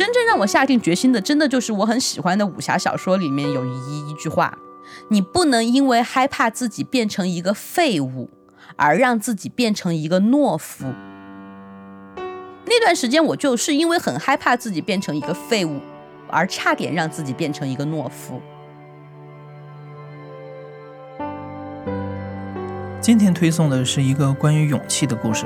真正让我下定决心的，真的就是我很喜欢的武侠小说里面有一一句话：你不能因为害怕自己变成一个废物，而让自己变成一个懦夫。那段时间，我就是因为很害怕自己变成一个废物，而差点让自己变成一个懦夫。今天推送的是一个关于勇气的故事。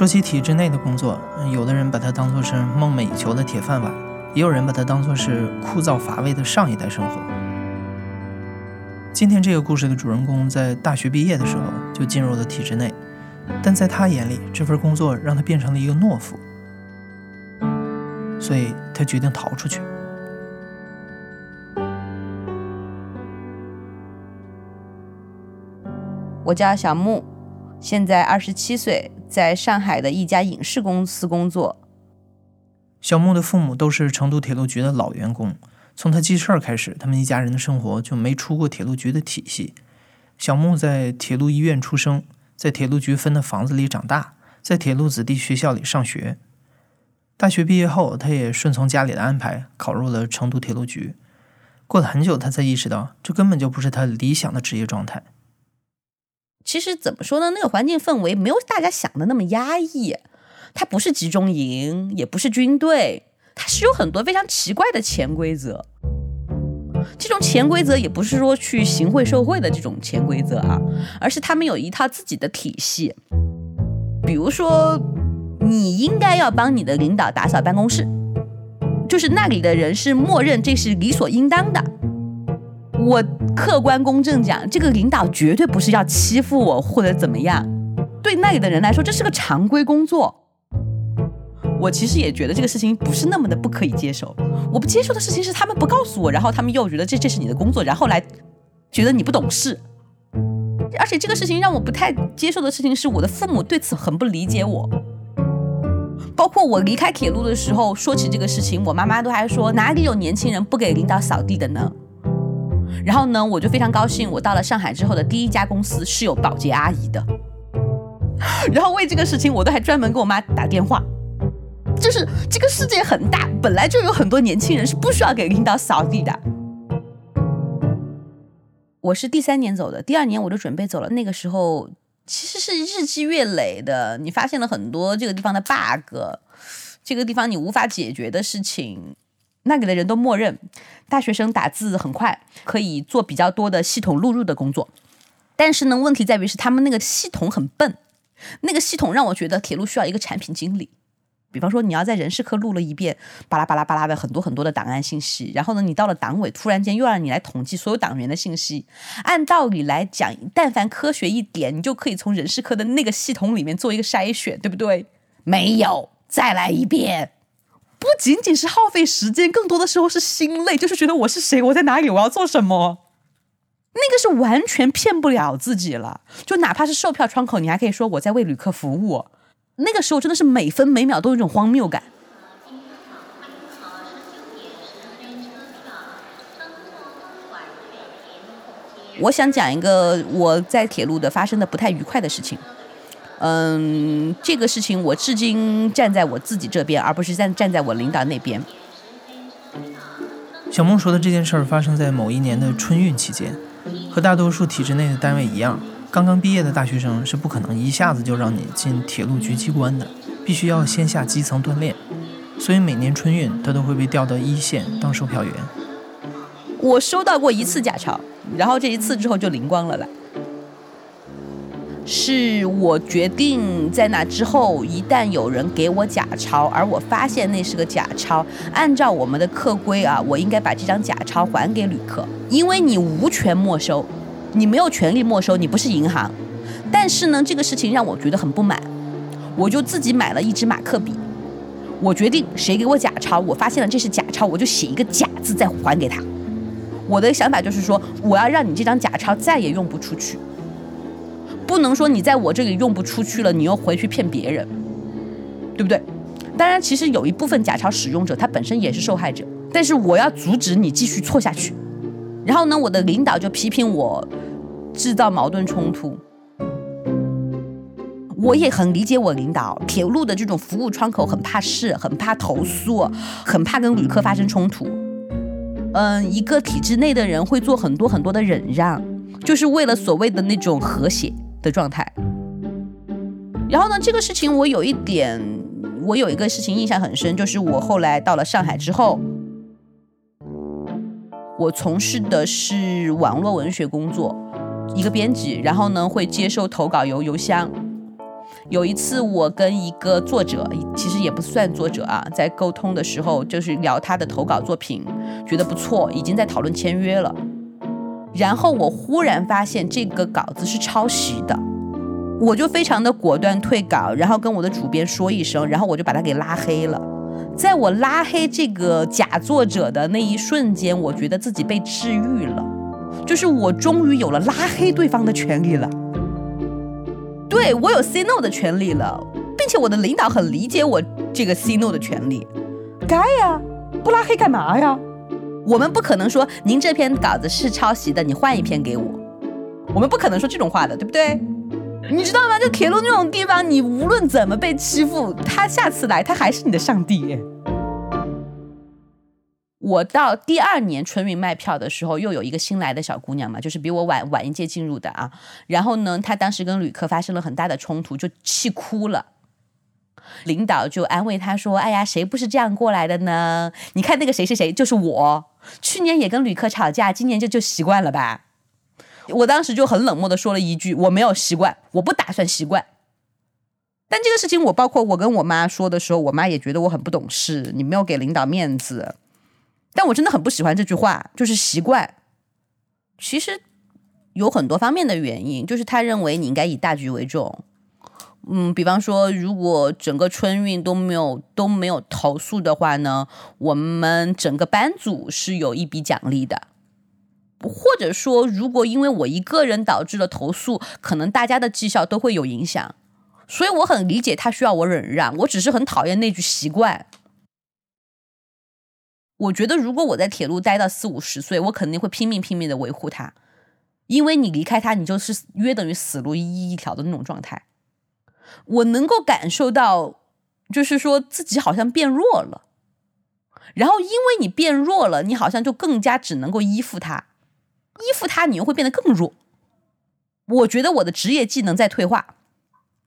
说起体制内的工作，有的人把它当作是梦寐以求的铁饭碗，也有人把它当作是枯燥乏味的上一代生活。今天这个故事的主人公在大学毕业的时候就进入了体制内。但在他眼里，这份工作让他变成了一个懦夫，所以他决定逃出去。我叫小木，现在二十七岁，在上海的一家影视公司工作。小木的父母都是成都铁路局的老员工，从他记事儿开始，他们一家人的生活就没出过铁路局的体系。小木在铁路医院出生。在铁路局分的房子里长大，在铁路子弟学校里上学。大学毕业后，他也顺从家里的安排，考入了成都铁路局。过了很久，他才意识到，这根本就不是他理想的职业状态。其实怎么说呢？那个环境氛围没有大家想的那么压抑。它不是集中营，也不是军队，它是有很多非常奇怪的潜规则。这种潜规则也不是说去行贿受贿的这种潜规则啊，而是他们有一套自己的体系。比如说，你应该要帮你的领导打扫办公室，就是那里的人是默认这是理所应当的。我客观公正讲，这个领导绝对不是要欺负我或者怎么样，对那里的人来说，这是个常规工作。我其实也觉得这个事情不是那么的不可以接受。我不接受的事情是他们不告诉我，然后他们又觉得这这是你的工作，然后来觉得你不懂事。而且这个事情让我不太接受的事情是，我的父母对此很不理解我。包括我离开铁路的时候，说起这个事情，我妈妈都还说哪里有年轻人不给领导扫地的呢？然后呢，我就非常高兴，我到了上海之后的第一家公司是有保洁阿姨的。然后为这个事情，我都还专门给我妈打电话。就是这个世界很大，本来就有很多年轻人是不需要给领导扫地的。我是第三年走的，第二年我就准备走了。那个时候其实是日积月累的，你发现了很多这个地方的 bug，这个地方你无法解决的事情。那里的人都默认大学生打字很快，可以做比较多的系统录入的工作。但是呢，问题在于是他们那个系统很笨，那个系统让我觉得铁路需要一个产品经理。比方说，你要在人事科录了一遍，巴拉巴拉巴拉的很多很多的档案信息，然后呢，你到了党委，突然间又让你来统计所有党员的信息。按道理来讲，但凡科学一点，你就可以从人事科的那个系统里面做一个筛选，对不对？没有，再来一遍。不仅仅是耗费时间，更多的时候是心累，就是觉得我是谁，我在哪里，我要做什么。那个是完全骗不了自己了。就哪怕是售票窗口，你还可以说我在为旅客服务。那个时候真的是每分每秒都有一种荒谬感。我想讲一个我在铁路的发生的不太愉快的事情。嗯，这个事情我至今站在我自己这边，而不是站站在我领导那边。小梦说的这件事儿发生在某一年的春运期间，和大多数体制内的单位一样。刚刚毕业的大学生是不可能一下子就让你进铁路局机关的，必须要先下基层锻炼。所以每年春运，他都会被调到一线当售票员。我收到过一次假钞，然后这一次之后就灵光了啦。是我决定在那之后，一旦有人给我假钞，而我发现那是个假钞，按照我们的客规啊，我应该把这张假钞还给旅客，因为你无权没收。你没有权利没收，你不是银行。但是呢，这个事情让我觉得很不满，我就自己买了一支马克笔。我决定，谁给我假钞，我发现了这是假钞，我就写一个假字再还给他。我的想法就是说，我要让你这张假钞再也用不出去，不能说你在我这里用不出去了，你又回去骗别人，对不对？当然，其实有一部分假钞使用者他本身也是受害者，但是我要阻止你继续错下去。然后呢，我的领导就批评我制造矛盾冲突。我也很理解我领导，铁路的这种服务窗口很怕事，很怕投诉，很怕跟旅客发生冲突。嗯，一个体制内的人会做很多很多的忍让，就是为了所谓的那种和谐的状态。然后呢，这个事情我有一点，我有一个事情印象很深，就是我后来到了上海之后，我从事的是网络文学工作，一个编辑，然后呢会接收投稿邮邮箱。有一次，我跟一个作者，其实也不算作者啊，在沟通的时候，就是聊他的投稿作品，觉得不错，已经在讨论签约了。然后我忽然发现这个稿子是抄袭的，我就非常的果断退稿，然后跟我的主编说一声，然后我就把他给拉黑了。在我拉黑这个假作者的那一瞬间，我觉得自己被治愈了，就是我终于有了拉黑对方的权利了。对我有 say no 的权利了，并且我的领导很理解我这个 say no 的权利。该呀，不拉黑干嘛呀？我们不可能说您这篇稿子是抄袭的，你换一篇给我。我们不可能说这种话的，对不对？你知道吗？就铁路那种地方，你无论怎么被欺负，他下次来他还是你的上帝。我到第二年春运卖票的时候，又有一个新来的小姑娘嘛，就是比我晚晚一届进入的啊。然后呢，她当时跟旅客发生了很大的冲突，就气哭了。领导就安慰他说：“哎呀，谁不是这样过来的呢？你看那个谁谁谁，就是我，去年也跟旅客吵架，今年就就习惯了吧。”我当时就很冷漠的说了一句：“我没有习惯，我不打算习惯。”但这个事情，我包括我跟我妈说的时候，我妈也觉得我很不懂事，你没有给领导面子。但我真的很不喜欢这句话，就是习惯。其实有很多方面的原因，就是他认为你应该以大局为重。嗯，比方说，如果整个春运都没有都没有投诉的话呢，我们整个班组是有一笔奖励的。或者说，如果因为我一个人导致了投诉，可能大家的绩效都会有影响。所以我很理解他需要我忍让，我只是很讨厌那句习惯。我觉得，如果我在铁路待到四五十岁，我肯定会拼命拼命的维护它，因为你离开它，你就是约等于死路一一条的那种状态。我能够感受到，就是说自己好像变弱了，然后因为你变弱了，你好像就更加只能够依附他，依附他，你又会变得更弱。我觉得我的职业技能在退化。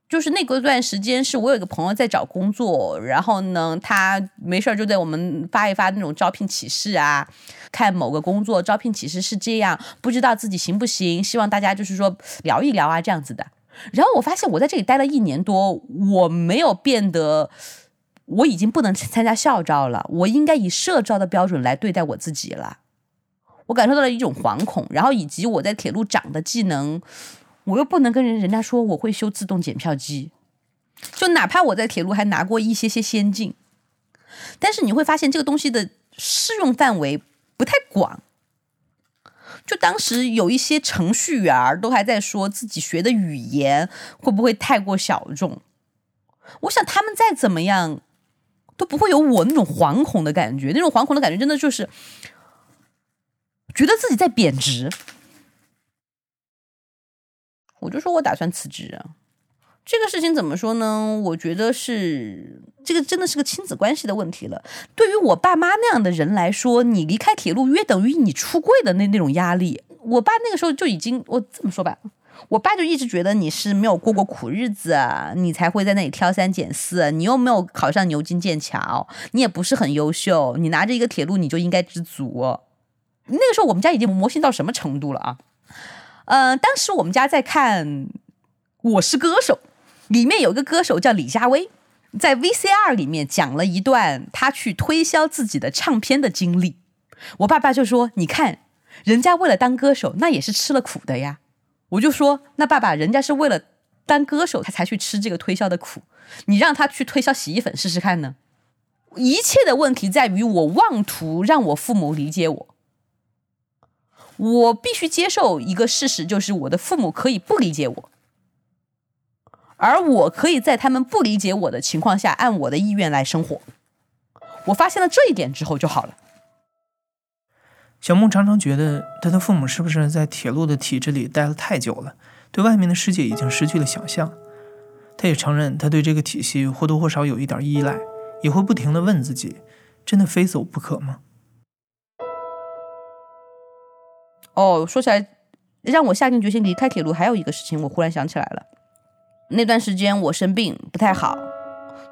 就是那个段时间，是我有一个朋友在找工作，然后呢，他没事儿就在我们发一发那种招聘启事啊，看某个工作招聘启事是这样，不知道自己行不行，希望大家就是说聊一聊啊这样子的。然后我发现我在这里待了一年多，我没有变得，我已经不能参加校招了，我应该以社招的标准来对待我自己了。我感受到了一种惶恐，然后以及我在铁路长的技能。我又不能跟人人家说我会修自动检票机，就哪怕我在铁路还拿过一些些先进，但是你会发现这个东西的适用范围不太广。就当时有一些程序员都还在说自己学的语言会不会太过小众，我想他们再怎么样都不会有我那种惶恐的感觉，那种惶恐的感觉真的就是觉得自己在贬值。我就说，我打算辞职啊。这个事情怎么说呢？我觉得是这个真的是个亲子关系的问题了。对于我爸妈那样的人来说，你离开铁路约等于你出柜的那那种压力。我爸那个时候就已经，我这么说吧，我爸就一直觉得你是没有过过苦日子，你才会在那里挑三拣四。你又没有考上牛津剑桥，你也不是很优秀，你拿着一个铁路你就应该知足。那个时候我们家已经魔性到什么程度了啊？嗯，当时我们家在看《我是歌手》，里面有个歌手叫李佳薇，在 VCR 里面讲了一段他去推销自己的唱片的经历。我爸爸就说：“你看，人家为了当歌手，那也是吃了苦的呀。”我就说：“那爸爸，人家是为了当歌手，他才去吃这个推销的苦。你让他去推销洗衣粉试试看呢？一切的问题在于我妄图让我父母理解我。”我必须接受一个事实，就是我的父母可以不理解我，而我可以在他们不理解我的情况下，按我的意愿来生活。我发现了这一点之后就好了。小木常常觉得，他的父母是不是在铁路的体制里待了太久了，对外面的世界已经失去了想象？他他也承认他对这个体系或多或少有一点依赖，也会不停的问自己：真的非走不可吗？哦，说起来，让我下定决心离开铁路，还有一个事情，我忽然想起来了。那段时间我生病不太好，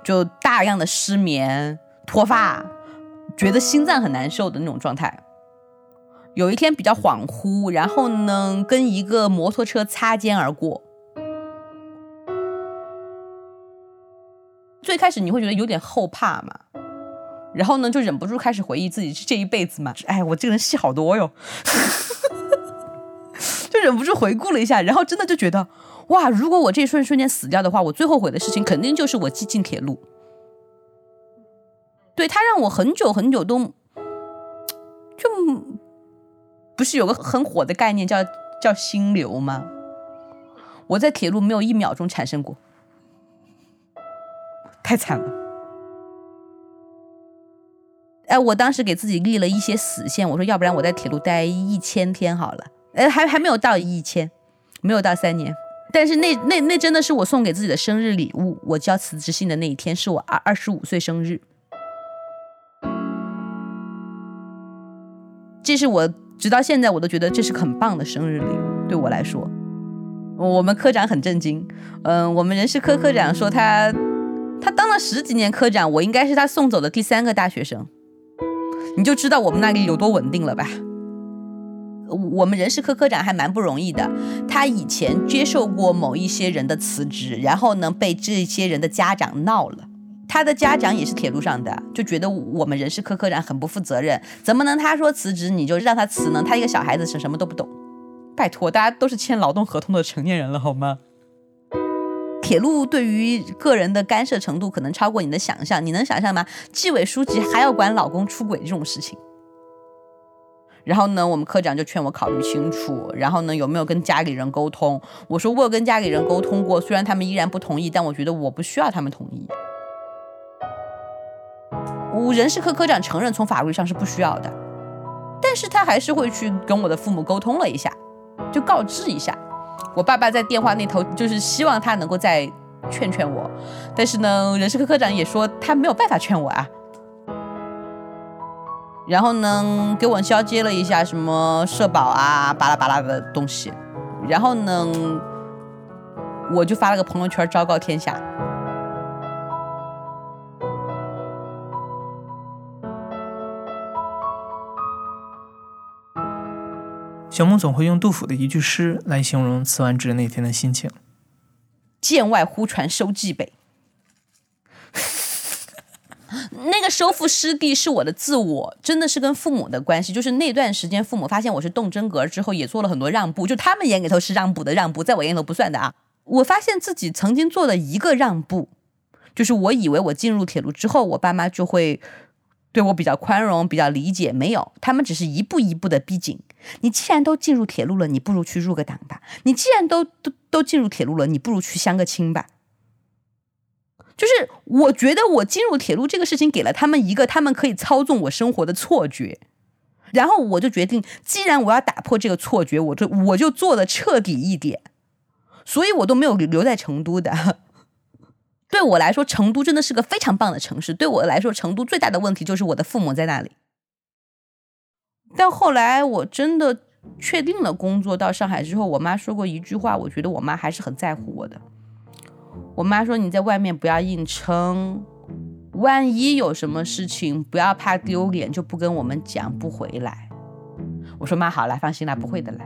就大量的失眠、脱发，觉得心脏很难受的那种状态。有一天比较恍惚，然后呢，跟一个摩托车擦肩而过。最开始你会觉得有点后怕嘛，然后呢，就忍不住开始回忆自己这一辈子嘛，哎，我这个人戏好多哟。就忍不住回顾了一下，然后真的就觉得，哇！如果我这一瞬瞬间死掉的话，我最后悔的事情肯定就是我挤进铁路。对他让我很久很久都，就不是有个很火的概念叫叫心流吗？我在铁路没有一秒钟产生过，太惨了。哎，我当时给自己立了一些死线，我说要不然我在铁路待一千天好了。哎，还还没有到一千，没有到三年，但是那那那真的是我送给自己的生日礼物。我交辞职信的那一天是我二二十五岁生日，这是我直到现在我都觉得这是很棒的生日礼物，对我来说。我们科长很震惊，嗯，我们人事科科长说他他当了十几年科长，我应该是他送走的第三个大学生，你就知道我们那里有多稳定了吧。我们人事科科长还蛮不容易的，他以前接受过某一些人的辞职，然后呢被这些人的家长闹了，他的家长也是铁路上的，就觉得我们人事科科长很不负责任，怎么能他说辞职你就让他辞呢？他一个小孩子是什么都不懂，拜托，大家都是签劳动合同的成年人了好吗？铁路对于个人的干涉程度可能超过你的想象，你能想象吗？纪委书记还要管老公出轨这种事情？然后呢，我们科长就劝我考虑清楚。然后呢，有没有跟家里人沟通？我说我有跟家里人沟通过，虽然他们依然不同意，但我觉得我不需要他们同意。我人事科科长承认从法律上是不需要的，但是他还是会去跟我的父母沟通了一下，就告知一下。我爸爸在电话那头就是希望他能够再劝劝我，但是呢，人事科科长也说他没有办法劝我啊。然后呢，给我交接了一下什么社保啊，巴拉巴拉的东西。然后呢，我就发了个朋友圈昭告天下。小梦总会用杜甫的一句诗来形容辞完职那天的心情：“剑外忽传收蓟北。”那个收复失地是我的自我，真的是跟父母的关系。就是那段时间，父母发现我是动真格之后，也做了很多让步。就他们眼里头是让步的让步，在我眼里头不算的啊。我发现自己曾经做了一个让步，就是我以为我进入铁路之后，我爸妈就会对我比较宽容、比较理解。没有，他们只是一步一步的逼紧。你既然都进入铁路了，你不如去入个党吧。你既然都都都进入铁路了，你不如去相个亲吧。就是我觉得我进入铁路这个事情给了他们一个他们可以操纵我生活的错觉，然后我就决定，既然我要打破这个错觉，我就我就做的彻底一点，所以我都没有留在成都的。对我来说，成都真的是个非常棒的城市。对我来说，成都最大的问题就是我的父母在那里。但后来我真的确定了工作到上海之后，我妈说过一句话，我觉得我妈还是很在乎我的。我妈说：“你在外面不要硬撑，万一有什么事情，不要怕丢脸，就不跟我们讲，不回来。”我说：“妈，好了，放心啦，不会的啦。”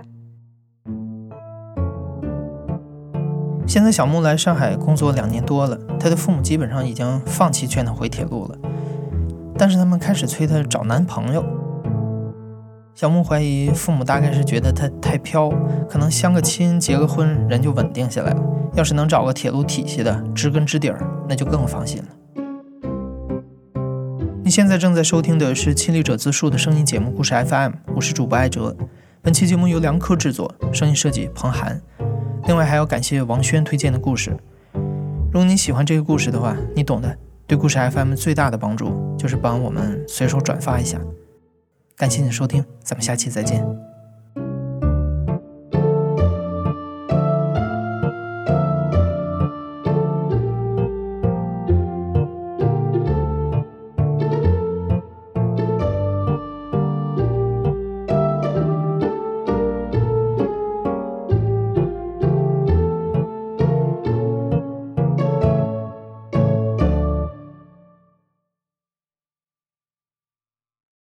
现在小木来上海工作两年多了，他的父母基本上已经放弃劝他回铁路了，但是他们开始催他找男朋友。小木怀疑父母大概是觉得他太飘，可能相个亲、结个婚，人就稳定下来了。要是能找个铁路体系的，知根知底儿，那就更放心了。你现在正在收听的是《亲历者自述》的声音节目故事 FM，我是主播艾哲。本期节目由梁科制作，声音设计彭涵。另外还要感谢王轩推荐的故事。如果你喜欢这个故事的话，你懂的。对故事 FM 最大的帮助就是帮我们随手转发一下。感谢你的收听，咱们下期再见。